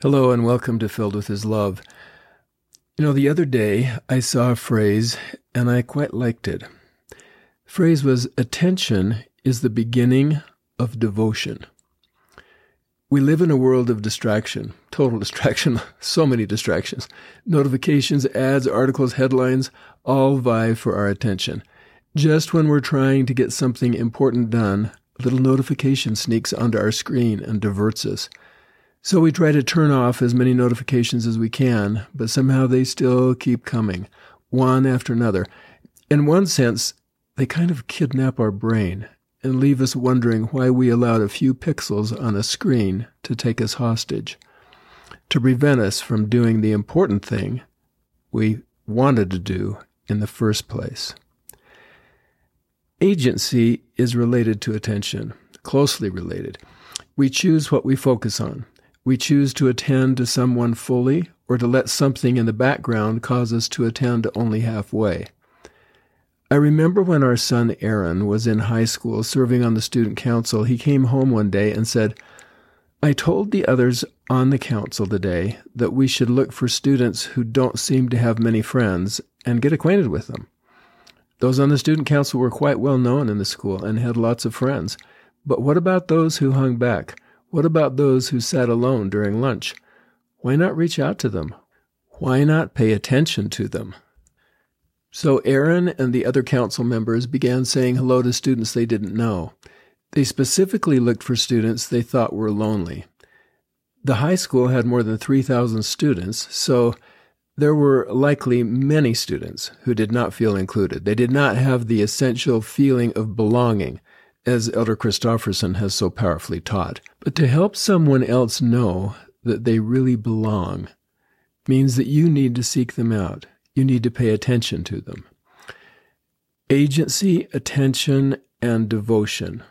Hello and welcome to Filled with His Love. You know, the other day I saw a phrase and I quite liked it. The phrase was attention is the beginning of devotion. We live in a world of distraction, total distraction, so many distractions. Notifications, ads, articles, headlines, all vie for our attention. Just when we're trying to get something important done, a little notification sneaks onto our screen and diverts us. So we try to turn off as many notifications as we can, but somehow they still keep coming, one after another. In one sense, they kind of kidnap our brain and leave us wondering why we allowed a few pixels on a screen to take us hostage, to prevent us from doing the important thing we wanted to do in the first place. Agency is related to attention, closely related. We choose what we focus on. We choose to attend to someone fully or to let something in the background cause us to attend only halfway. I remember when our son Aaron was in high school serving on the student council, he came home one day and said, I told the others on the council today that we should look for students who don't seem to have many friends and get acquainted with them. Those on the student council were quite well known in the school and had lots of friends. But what about those who hung back? What about those who sat alone during lunch? Why not reach out to them? Why not pay attention to them? So Aaron and the other council members began saying hello to students they didn't know. They specifically looked for students they thought were lonely. The high school had more than 3,000 students, so there were likely many students who did not feel included. They did not have the essential feeling of belonging as Elder Christofferson has so powerfully taught. But to help someone else know that they really belong means that you need to seek them out. You need to pay attention to them. Agency, attention, and devotion.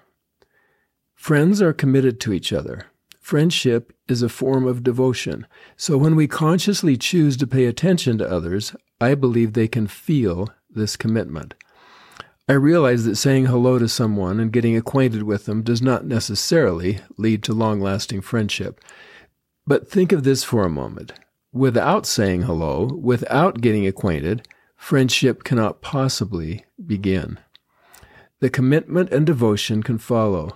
Friends are committed to each other. Friendship is a form of devotion. So when we consciously choose to pay attention to others, I believe they can feel this commitment. I realize that saying hello to someone and getting acquainted with them does not necessarily lead to long lasting friendship. But think of this for a moment. Without saying hello, without getting acquainted, friendship cannot possibly begin. The commitment and devotion can follow,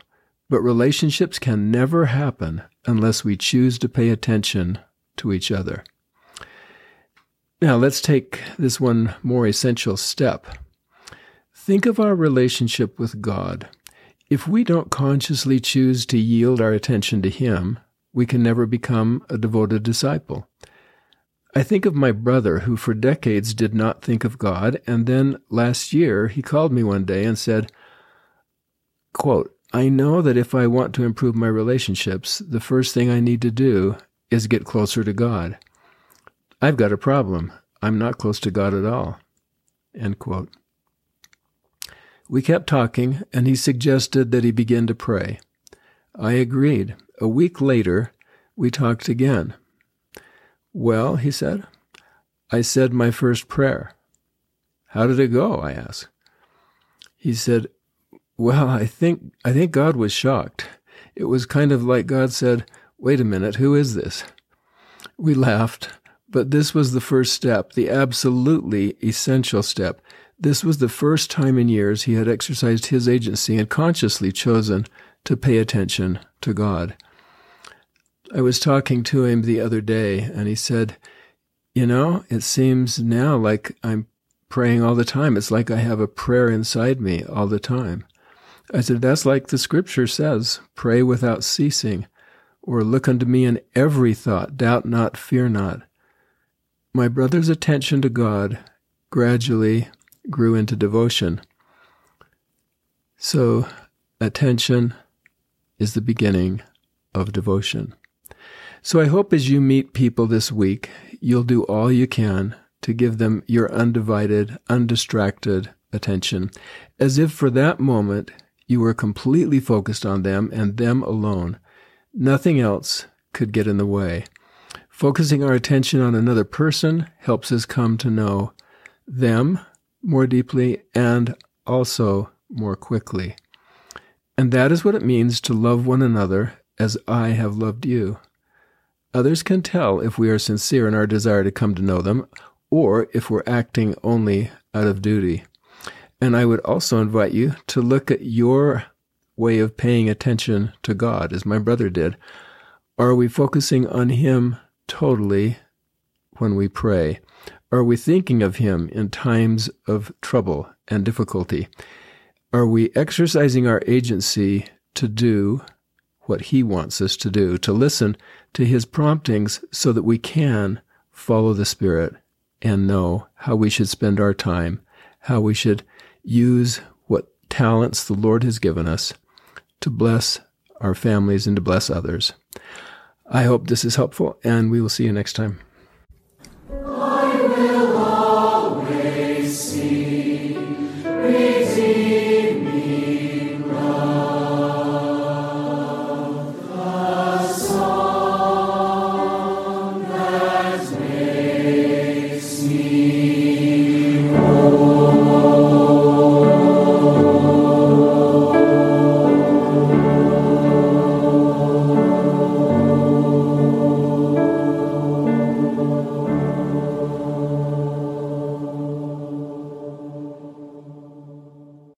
but relationships can never happen unless we choose to pay attention to each other. Now, let's take this one more essential step. Think of our relationship with God. If we don't consciously choose to yield our attention to Him, we can never become a devoted disciple. I think of my brother who for decades did not think of God, and then last year he called me one day and said, quote, I know that if I want to improve my relationships, the first thing I need to do is get closer to God. I've got a problem. I'm not close to God at all. End quote. We kept talking, and he suggested that he begin to pray. I agreed. A week later, we talked again. Well, he said, I said my first prayer. How did it go? I asked. He said, Well, I think I think God was shocked. It was kind of like God said, Wait a minute, who is this? We laughed, but this was the first step, the absolutely essential step. This was the first time in years he had exercised his agency and consciously chosen to pay attention to God. I was talking to him the other day, and he said, You know, it seems now like I'm praying all the time. It's like I have a prayer inside me all the time. I said, That's like the scripture says pray without ceasing, or look unto me in every thought, doubt not, fear not. My brother's attention to God gradually grew into devotion. So, attention is the beginning of devotion. So, I hope as you meet people this week, you'll do all you can to give them your undivided, undistracted attention, as if for that moment you were completely focused on them and them alone. Nothing else could get in the way. Focusing our attention on another person helps us come to know them more deeply and also more quickly. And that is what it means to love one another as I have loved you. Others can tell if we are sincere in our desire to come to know them or if we're acting only out of duty. And I would also invite you to look at your way of paying attention to God, as my brother did. Are we focusing on Him totally when we pray? Are we thinking of Him in times of trouble and difficulty? Are we exercising our agency to do what He wants us to do, to listen to His promptings so that we can follow the Spirit and know how we should spend our time, how we should use what talents the Lord has given us to bless our families and to bless others. I hope this is helpful, and we will see you next time.